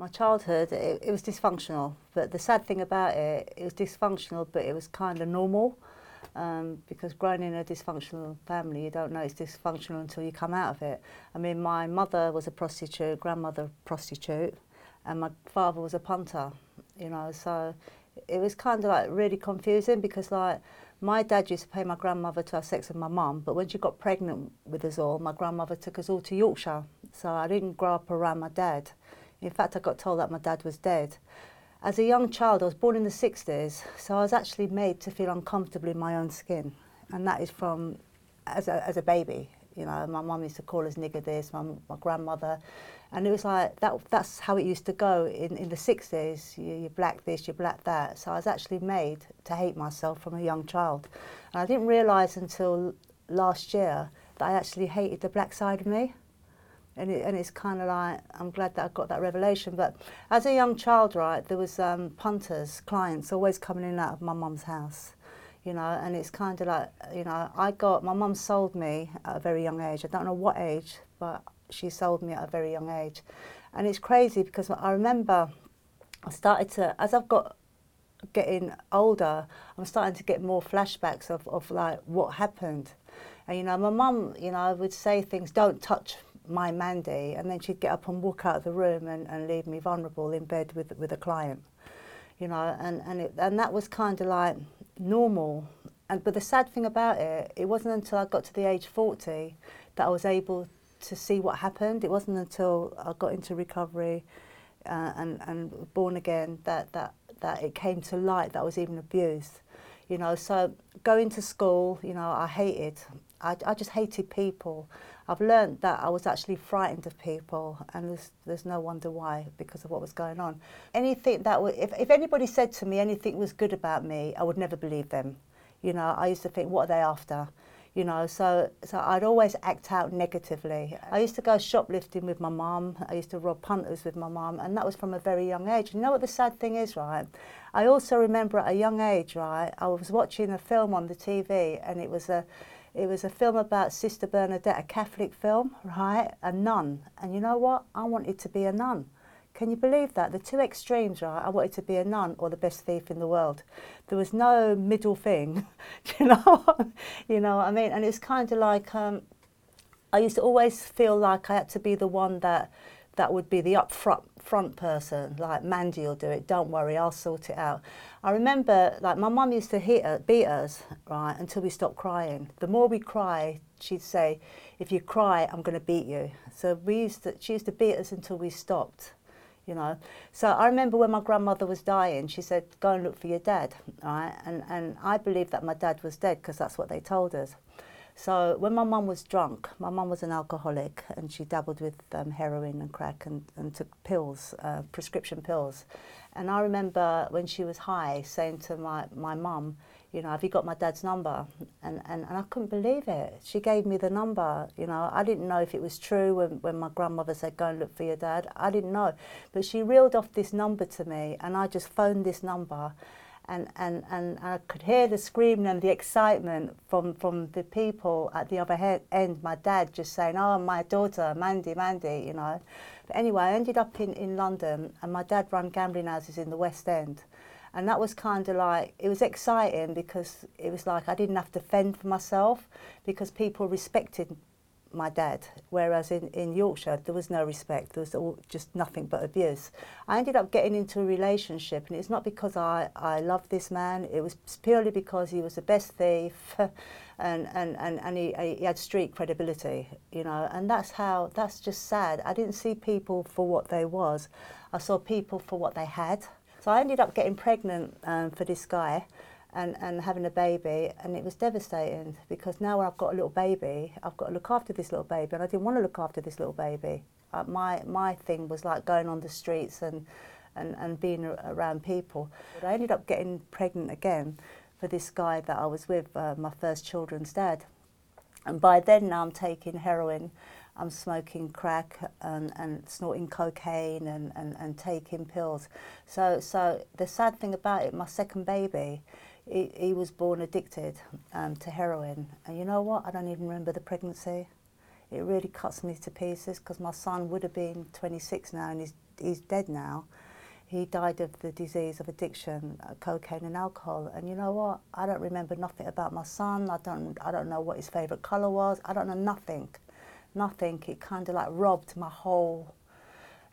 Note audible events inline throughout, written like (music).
My childhood, it, it was dysfunctional, but the sad thing about it, it was dysfunctional, but it was kind of normal. Um, because growing in a dysfunctional family, you don't know it's dysfunctional until you come out of it. I mean, my mother was a prostitute, grandmother prostitute, and my father was a punter. You know, so it was kind of like really confusing because like my dad used to pay my grandmother to have sex with my mum, but when she got pregnant with us all, my grandmother took us all to Yorkshire. So I didn't grow up around my dad. In fact, I got told that my dad was dead. As a young child, I was born in the 60s, so I was actually made to feel uncomfortable in my own skin. And that is from as a, as a baby. You know, my mum used to call us nigger this, my, my grandmother. And it was like, that, that's how it used to go in, in the 60s. You, you black this, you black that. So I was actually made to hate myself from a young child. And I didn't realise until last year that I actually hated the black side of me and, it, and it's kind of like I'm glad that I got that revelation. But as a young child, right, there was um, punters, clients always coming in and out of my mum's house, you know, and it's kind of like you know I got my mum sold me at a very young age. I don't know what age, but she sold me at a very young age, and it's crazy because I remember I started to as I've got getting older, I'm starting to get more flashbacks of, of like what happened. And you know, my mum, you know, would say things, don't touch my Mandy, and then she'd get up and walk out of the room and, and leave me vulnerable in bed with with a client, you know, and and it, and that was kind of like normal. And but the sad thing about it, it wasn't until I got to the age forty that I was able to see what happened. It wasn't until I got into recovery uh, and and born again that that that it came to light that I was even abused. You know, so going to school, you know, I hated. I, I just hated people. I've learned that I was actually frightened of people, and there's, there's no wonder why because of what was going on. Anything that if, if anybody said to me anything was good about me, I would never believe them. You know, I used to think, what are they after? You know, so so I'd always act out negatively. I used to go shoplifting with my mum. I used to rob punters with my mum, and that was from a very young age. You know what the sad thing is, right? I also remember at a young age, right? I was watching a film on the TV, and it was a it was a film about Sister Bernadette, a Catholic film, right? A nun. And you know what? I wanted to be a nun. Can you believe that? The two extremes, right? I wanted to be a nun or the best thief in the world. There was no middle thing, (laughs) you know? you know what I mean? And it's kind of like um, I used to always feel like I had to be the one that that would be the upfront front person, like Mandy will do it, don't worry, I'll sort it out. I remember, like, my mum used to hit her, beat us, right, until we stopped crying. The more we cry, she'd say, if you cry, I'm going to beat you. So we used to, she used to beat us until we stopped, you know. So I remember when my grandmother was dying, she said, go and look for your dad, right? And, and I believed that my dad was dead because that's what they told us. So when my mum was drunk, my mum was an alcoholic and she dabbled with um, heroin and crack and, and took pills, uh, prescription pills. And I remember when she was high saying to my, my mum, you know, have you got my dad's number? And, and, and I couldn't believe it. She gave me the number. You know, I didn't know if it was true when, when my grandmother said, go and look for your dad. I didn't know. But she reeled off this number to me and I just phoned this number and, and, and I could hear the screaming and the excitement from, from the people at the other he- end. My dad just saying, Oh, my daughter, Mandy, Mandy, you know. But anyway, I ended up in, in London and my dad ran gambling houses in the West End. And that was kind of like, it was exciting because it was like I didn't have to fend for myself because people respected my dad, whereas in, in Yorkshire there was no respect, there was all, just nothing but abuse. I ended up getting into a relationship, and it's not because I, I loved this man, it was purely because he was the best thief (laughs) and, and, and, and he, he had street credibility, you know, and that's how, that's just sad. I didn't see people for what they was, I saw people for what they had. So I ended up getting pregnant um, for this guy and, and having a baby and it was devastating because now I've got a little baby I've got to look after this little baby and I didn't want to look after this little baby. Uh, my my thing was like going on the streets and and, and being around people. But I ended up getting pregnant again for this guy that I was with uh, my first children's dad. And by then now I'm taking heroin I'm smoking crack and, and snorting cocaine and, and, and taking pills. So, so the sad thing about it, my second baby, he, he was born addicted um, to heroin. And you know what? I don't even remember the pregnancy. It really cuts me to pieces because my son would have been 26 now and he's he's dead now. He died of the disease of addiction, uh, cocaine and alcohol. And you know what? I don't remember nothing about my son. I don't, I don't know what his favourite colour was. I don't know nothing. Nothing. It kind of like robbed my whole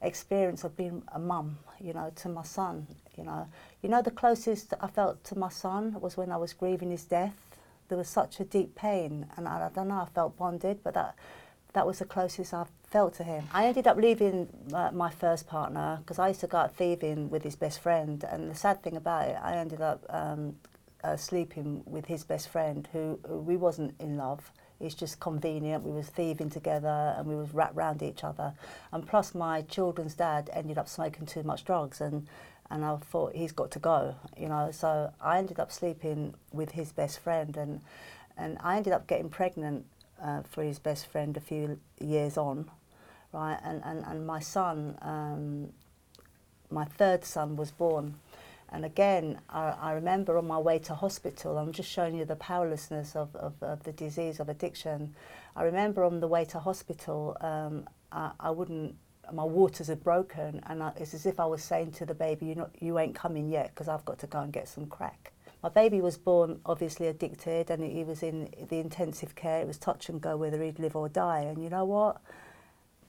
experience of being a mum, you know, to my son, you know. You know, the closest I felt to my son was when I was grieving his death. There was such a deep pain, and I, I don't know, I felt bonded, but that that was the closest I felt to him. I ended up leaving uh, my first partner because I used to go out thieving with his best friend, and the sad thing about it, I ended up um, uh, sleeping with his best friend, who, who we wasn't in love. It's just convenient. We was thieving together and we was wrapped round each other. And plus, my children's dad ended up smoking too much drugs, and and I thought he's got to go, you know. So I ended up sleeping with his best friend, and and I ended up getting pregnant uh, for his best friend a few years on, right? And and and my son, um, my third son, was born. And again, I, I remember on my way to hospital, I'm just showing you the powerlessness of, of, of the disease of addiction. I remember on the way to hospital, um, I, I wouldn't my waters had broken, and I, it's as if I was saying to the baby, "You not, you ain't coming yet, because I've got to go and get some crack." My baby was born obviously addicted, and he was in the intensive care. It was touch and go whether he'd live or die. And you know what?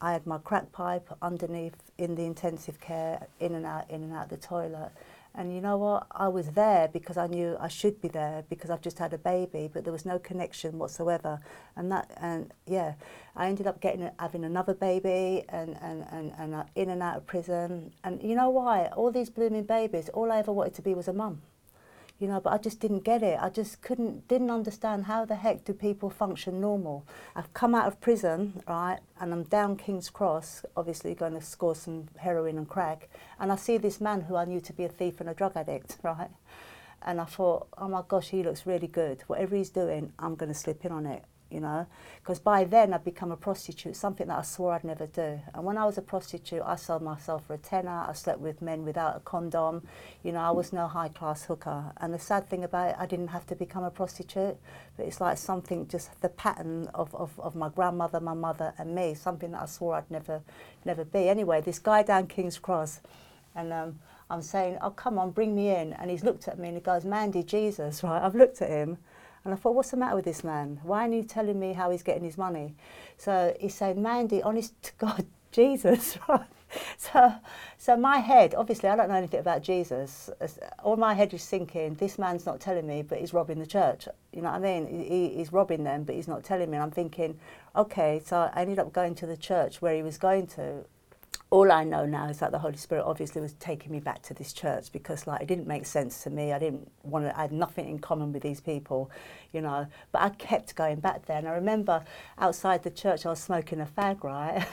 I had my crack pipe underneath in the intensive care, in and out, in and out the toilet. And you know what? I was there because I knew I should be there because I've just had a baby, but there was no connection whatsoever. And that, and yeah, I ended up getting having another baby and and and, and uh, in and out of prison. And you know why? All these blooming babies, all I ever wanted to be was a mum you know, but I just didn't get it. I just couldn't, didn't understand how the heck do people function normal. I've come out of prison, right, and I'm down King's Cross, obviously going to score some heroin and crack, and I see this man who I knew to be a thief and a drug addict, right, and I thought, oh my gosh, he looks really good. Whatever he's doing, I'm going to slip in on it you know, because by then I'd become a prostitute, something that I swore I'd never do. And when I was a prostitute, I sold myself for a tenner, I slept with men without a condom, you know, I was no high class hooker. And the sad thing about it, I didn't have to become a prostitute, but it's like something, just the pattern of, of, of my grandmother, my mother, and me, something that I swore I'd never, never be. Anyway, this guy down King's Cross, and um, I'm saying, oh, come on, bring me in. And he's looked at me and he goes, Mandy, Jesus, (laughs) right? I've looked at him and I thought, what's the matter with this man? Why aren't you telling me how he's getting his money? So he said, Mandy, honest to (laughs) God, Jesus? (laughs) So, so my head, obviously, I don't know anything about Jesus. All my head is thinking, this man's not telling me, but he's robbing the church. You know what I mean? He, he's robbing them, but he's not telling me. And I'm thinking, okay, so I ended up going to the church where he was going to, all I know now is that the Holy Spirit obviously was taking me back to this church because like it didn't make sense to me. I didn't want to I had nothing in common with these people, you know. But I kept going back there and I remember outside the church I was smoking a fag, right?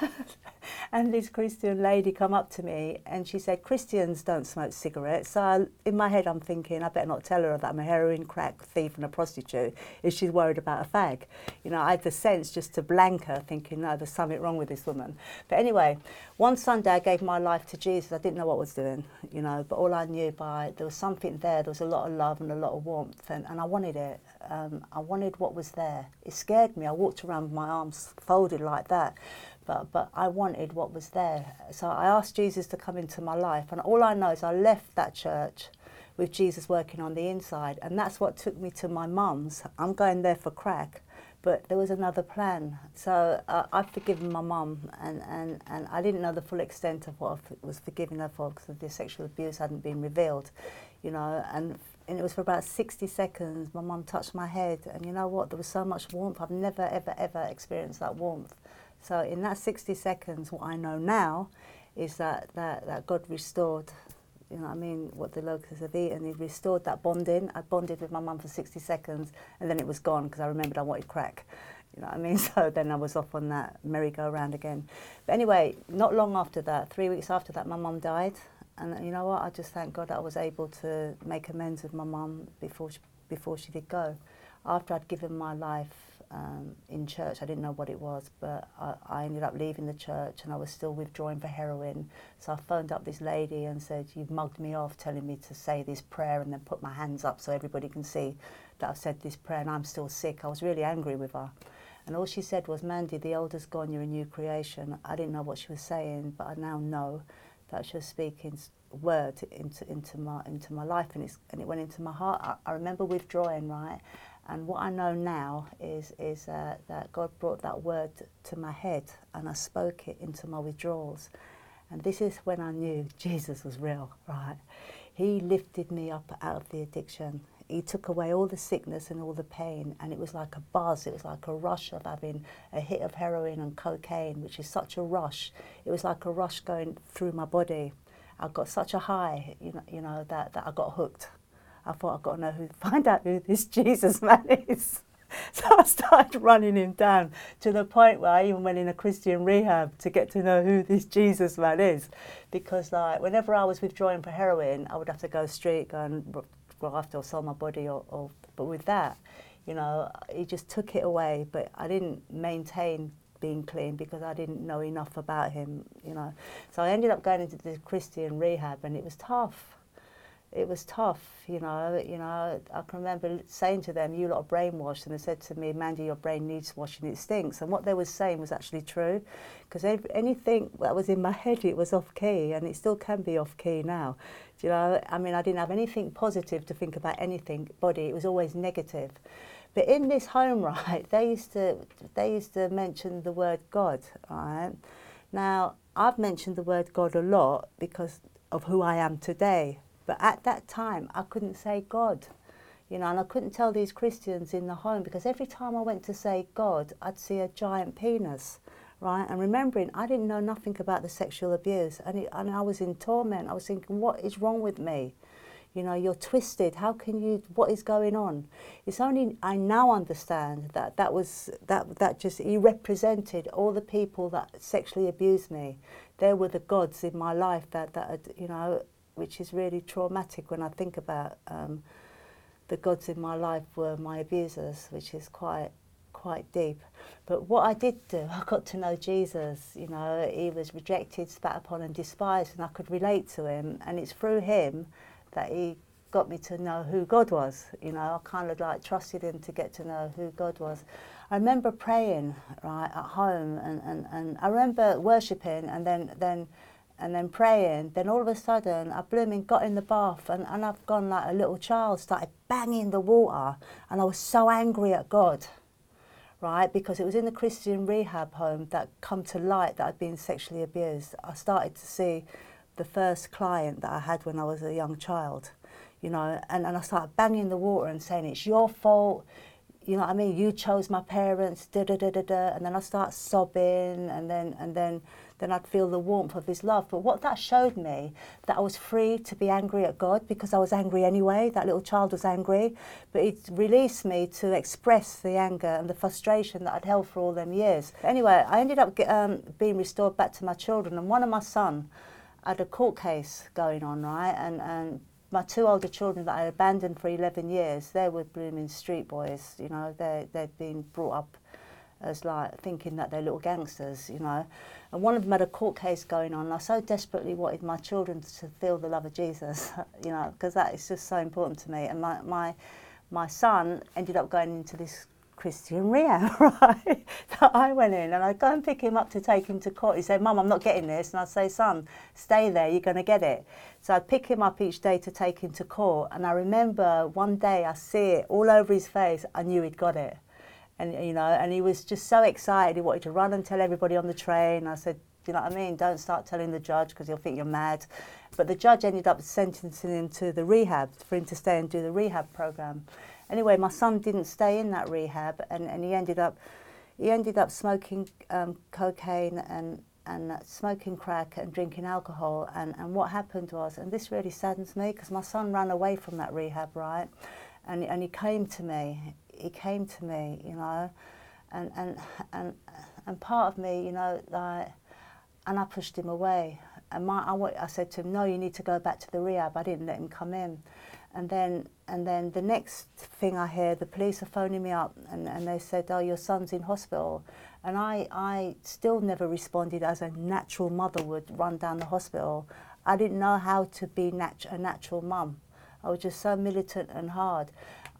(laughs) and this Christian lady come up to me and she said, Christians don't smoke cigarettes. So I, in my head I'm thinking, I better not tell her that I'm a heroin, crack thief and a prostitute if she's worried about a fag. You know, I had the sense just to blank her thinking, no, there's something wrong with this woman. But anyway, once Sunday I gave my life to Jesus. I didn't know what I was doing, you know, but all I knew by there was something there. There was a lot of love and a lot of warmth, and, and I wanted it. Um, I wanted what was there. It scared me. I walked around with my arms folded like that, but but I wanted what was there. So I asked Jesus to come into my life, and all I know is I left that church with Jesus working on the inside, and that's what took me to my mum's. I'm going there for crack but there was another plan. So uh, I've forgiven my mum, and, and, and I didn't know the full extent of what I was forgiving her for because the sexual abuse hadn't been revealed, you know. And, and it was for about 60 seconds. My mum touched my head, and you know what? There was so much warmth. I've never, ever, ever experienced that warmth. So in that 60 seconds, what I know now is that, that, that God restored you know what I mean, what the locusts have eaten. He restored that bonding. I bonded with my mum for 60 seconds and then it was gone because I remembered I wanted crack. You know what I mean? (laughs) So then I was off on that merry-go-round again. But anyway, not long after that, three weeks after that, my mum died. And you know what? I just thank God that I was able to make amends with my mum before she, before she did go. After I'd given my life um, in church. I didn't know what it was, but I, I ended up leaving the church and I was still withdrawing for heroin. So I phoned up this lady and said, You've mugged me off telling me to say this prayer and then put my hands up so everybody can see that I've said this prayer and I'm still sick. I was really angry with her. And all she said was, Mandy, the old has gone, you're a new creation. I didn't know what she was saying, but I now know that she was speaking word into into my into my life and it's and it went into my heart. I, I remember withdrawing right, and what I know now is is uh, that God brought that word to my head and I spoke it into my withdrawals, and this is when I knew (laughs) Jesus was real. Right, He lifted me up out of the addiction. He took away all the sickness and all the pain, and it was like a buzz. It was like a rush of having a hit of heroin and cocaine, which is such a rush. It was like a rush going through my body I got such a high, you know, you know that, that I got hooked. I thought I've got to know who, (laughs) find out who this Jesus man is. (laughs) So I started running him down to the point where I even went in a Christian rehab to get to know who this Jesus man is. Because like whenever I was withdrawing for heroin, I would have to go straight, go and graft or sell my body or, or but with that, you know, he just took it away. But I didn't maintain being clean because I didn't know enough about him, you know. So I ended up going into the Christian rehab and it was tough. It was tough, you know. You know, I can remember saying to them, "You lot are brainwashed," and they said to me, "Mandy, your brain needs washing. It stinks." And what they were saying was actually true, because anything that was in my head, it was off key, and it still can be off key now. Do you know? I mean, I didn't have anything positive to think about anything body. It was always negative. But in this home, (laughs) right, they used to they used to mention the word God, right? Now I've mentioned the word God a lot because of who I am today. But at that time, I couldn't say God, you know, and I couldn't tell these Christians in the home because every time I went to say God, I'd see a giant penis, right? And remembering, I didn't know nothing about the sexual abuse, and, it, and I was in torment. I was thinking, what is wrong with me? You know, you're twisted. How can you? What is going on? It's only I now understand that that was that that just he represented all the people that sexually abused me. There were the gods in my life that that you know, which is really traumatic when I think about um, the gods in my life were my abusers, which is quite quite deep. But what I did do, (laughs) I got to know Jesus. You know, he was rejected, spat upon, and despised, and I could relate to him. And it's through him that he got me to know who God was. You know, I kind of like trusted him to get to know who God was. I remember praying right at home, and, and, and I remember worshiping, and then then and then praying. Then all of a sudden, I blooming got in the bath, and, and I've gone like a little child, started banging the water, and I was so angry at God. Right, because it was in the Christian rehab home that come to light that I'd been sexually abused. I started to see the first client that I had when I was a young child, you know, and, and I started banging the water and saying, it's your fault, you know what I mean, you chose my parents, da da da da da, and then I start sobbing, and then, and then, then I'd feel the warmth of his love. But what that showed me, that I was free to be angry at God because I was angry anyway, that little child was angry, but it released me to express the anger and the frustration that I'd held for all them years. Anyway, I ended up um, being restored back to my children, and one of my sons, had a court case going on, right? And, and my two older children that I abandoned for 11 years, they were blooming street boys, you know, they, they'd been brought up as like thinking that they're little gangsters, you know. And one of them had a court case going on. And I so desperately wanted my children to feel the love of Jesus, (laughs) you know, because that is just so important to me. And my, my, my son ended up going into this Christian rehab, (laughs) right? so I went in and I'd go and pick him up to take him to court. He said, Mum, I'm not getting this. And I'd say, Son, stay there, you're going to get it. So I'd pick him up each day to take him to court. And I remember one day I see it all over his face. I knew he'd got it. And, you know, and he was just so excited. He wanted to run and tell everybody on the train. I said, you know what I mean? Don't start telling the judge because he'll think you're mad. But the judge ended up sentencing him to the rehab for him to stay and do the rehab program. Anyway, my son didn't stay in that rehab, and, and he ended up he ended up smoking um, cocaine and and smoking crack and drinking alcohol. And, and what happened was, and this really saddens me because my son ran away from that rehab, right? And, and he came to me. He came to me, you know, and and and and part of me, you know, like, and I pushed him away. And my, I, I said to him, no, you need to go back to the rehab. I didn't let him come in. And then, and then the next thing I hear, the police are phoning me up and, and they said, oh, your son's in hospital. And I, I still never responded as a natural mother would run down the hospital. I didn't know how to be nat- a natural mum. I was just so militant and hard.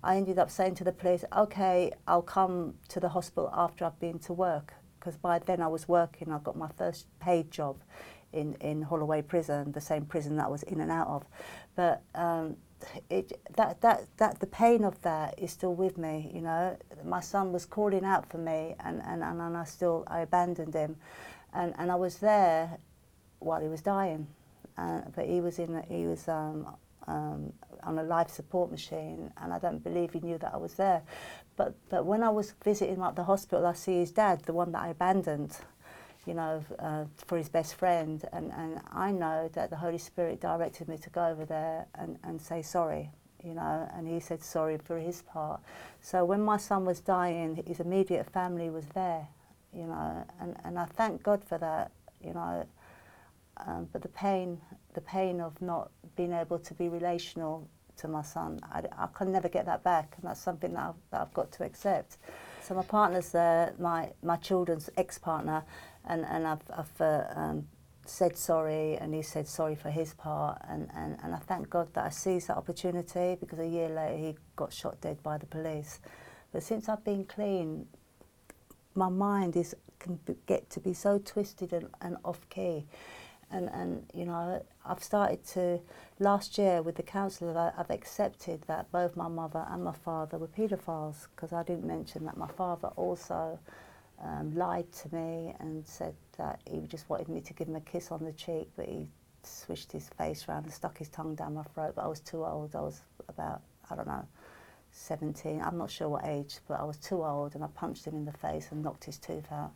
I ended up saying to the police, okay, I'll come to the hospital after I've been to work. Because by then I was working, I got my first paid job in, in Holloway prison, the same prison that I was in and out of. But um, it, that, that, that the pain of that is still with me, you know. My son was calling out for me and, and, and I still, I abandoned him. And, and I was there while he was dying. Uh, but he was in, he was um, um, on a life support machine and I don't believe he knew that I was there. But, but when I was visiting at the hospital, I see his dad, the one that I abandoned, you know, uh, for his best friend. And, and I know that the Holy Spirit directed me to go over there and, and say sorry, you know, and he said sorry for his part. So when my son was dying, his immediate family was there, you know, and, and I thank God for that, you know. Um, but the pain, the pain of not being able to be relational to my son, I, I can never get that back, and that's something that I've, that I've got to accept. So my partner's there, my, my children's ex-partner, and, and I've, I've uh, um, said sorry, and he said sorry for his part, and, and, and I thank God that I seized that opportunity, because a year later he got shot dead by the police. But since I've been clean, my mind is can get to be so twisted and, and off key and, and you know, I've started to, last year with the counsellor, I've accepted that both my mother and my father were paedophiles because I didn't mention that my father also um, lied to me and said that he just wanted me to give him a kiss on the cheek, but he swished his face around and stuck his tongue down my throat, but I was too old. I was about, I don't know, 17. I'm not sure what age, but I was too old and I punched him in the face and knocked his tooth out.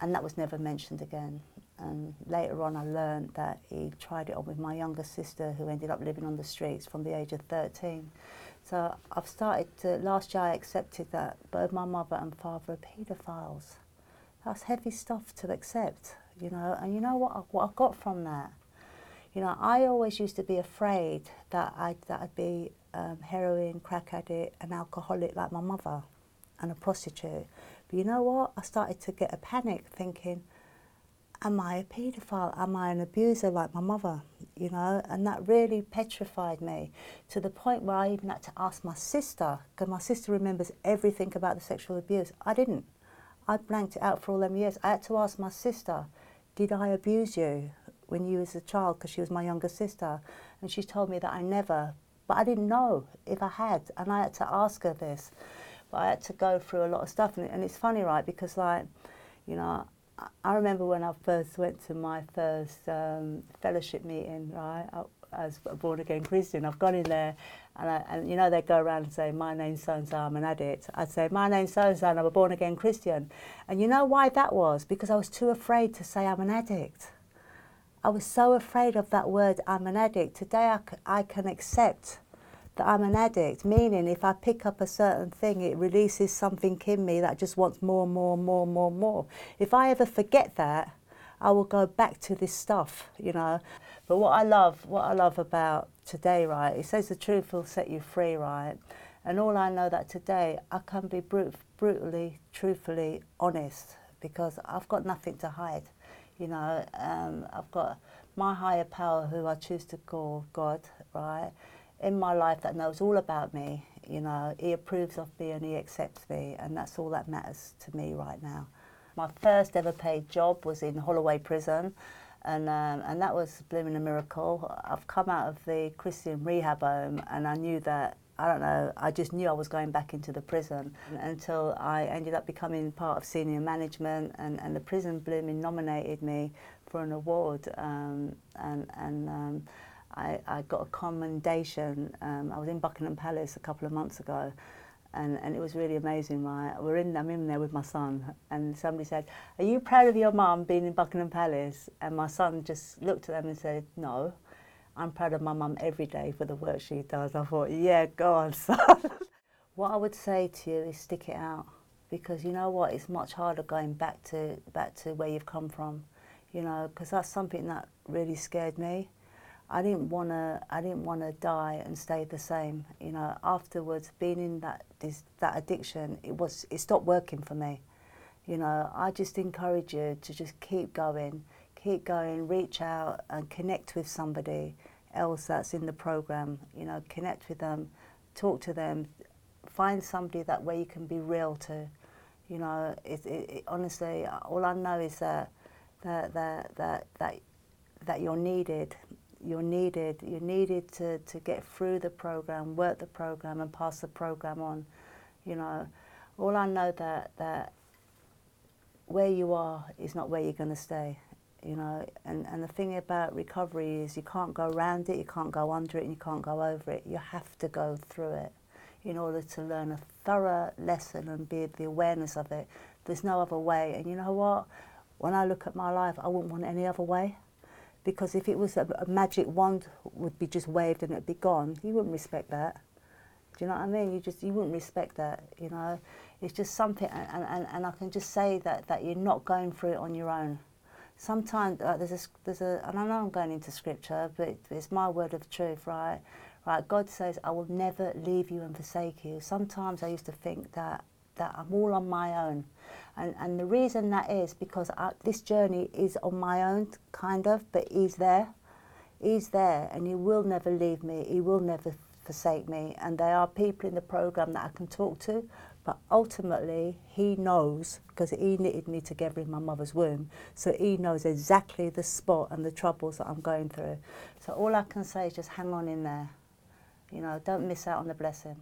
And that was never mentioned again. And later on, I learned that he tried it on with my younger sister, who ended up living on the streets from the age of 13. So I've started to, last year I accepted that both my mother and father are paedophiles. That's heavy stuff to accept, you know. And you know what I, what I got from that? You know, I always used to be afraid that I'd, that I'd be um, heroin, crack addict, an alcoholic like my mother and a prostitute. But you know what? I started to get a panic thinking, am I a paedophile? Am I an abuser like my mother? You know, and that really petrified me to the point where I even had to ask my sister, because my sister remembers everything about the sexual abuse. I didn't. I blanked it out for all them years. I had to ask my sister, did I abuse you when you was a child? Because she was my younger sister. And she told me that I never, but I didn't know if I had. And I had to ask her this. But I had to go through a lot of stuff. And, and it's funny, right, because like, you know, I remember when I first went to my first um, fellowship meeting, right, as a born again Christian. I've gone in there and, I, and you know, they go around and say, My name's so and so, I'm an addict. I'd say, My name's so and so, I'm a born again Christian. And you know why that was? Because I was too afraid to say I'm an addict. I was so afraid of that word, I'm an addict. Today I, I can accept that I'm an addict, meaning if I pick up a certain thing, it releases something in me that just wants more, more, more, more, more. If I ever forget that, I will go back to this stuff, you know. But what I love, what I love about today, right, it says the truth will set you free, right? And all I know that today, I can be brut brutally, truthfully honest because I've got nothing to hide. You know, um, I've got my higher power, who I choose to call God, right? In my life that knows all about me. You know, he approves of me and he accepts me, and that's all that matters to me right now. My first ever paid job was in Holloway Prison, and um, and that was blooming a miracle. I've come out of the Christian rehab home, and I knew that I don't know. I just knew I was going back into the prison until I ended up becoming part of senior management, and, and the prison blooming nominated me for an award, um, and and. Um, I, I got a commendation. Um, I was in Buckingham Palace a couple of months ago, and, and it was really amazing. My, we're in, I'm in there with my son, and somebody said, "Are you proud of your mum being in Buckingham Palace?" And my son just looked at them and said, "No, I'm proud of my mum every day for the work she does." I thought, "Yeah, go on, (laughs) son." what I would say to you is stick it out, because you know what? It's much harder going back to back to where you've come from, you know, because that's something that really scared me. I didn't want to. I didn't want to die and stay the same. You know, afterwards, being in that this, that addiction, it was it stopped working for me. You know, I just encourage you to just keep going, keep going, reach out and connect with somebody else that's in the program. You know, connect with them, talk to them, find somebody that where you can be real to. You know, it, it, it honestly, all I know is that that that that that that you're needed. You're needed. You're needed to, to get through the program, work the program, and pass the program on. You know, all I know that that where you are is not where you're going to stay. You know, and, and the thing about recovery is you can't go around it, you can't go under it, and you can't go over it. You have to go through it in order to learn a thorough lesson and be the awareness of it. There's no other way. And you know what? When I look at my life, I wouldn't want any other way. Because if it was a, a magic wand would be just waved and it'd be gone, you wouldn't respect that. Do you know what I mean? You just you wouldn't respect that, you know. It's just something, and, and, and I can just say that, that you're not going through it on your own. Sometimes uh, there's a there's a, and I know I'm going into scripture, but it's my word of truth, right? Right, God says, I will never leave you and forsake you. Sometimes I used to think that that I'm all on my own. And, and the reason that is because I, this journey is on my own, kind of, but He's there. He's there, and He will never leave me. He will never forsake me. And there are people in the program that I can talk to, but ultimately, He knows because He knitted me together in my mother's womb. So He knows exactly the spot and the troubles that I'm going through. So all I can say is just hang on in there. You know, don't miss out on the blessing.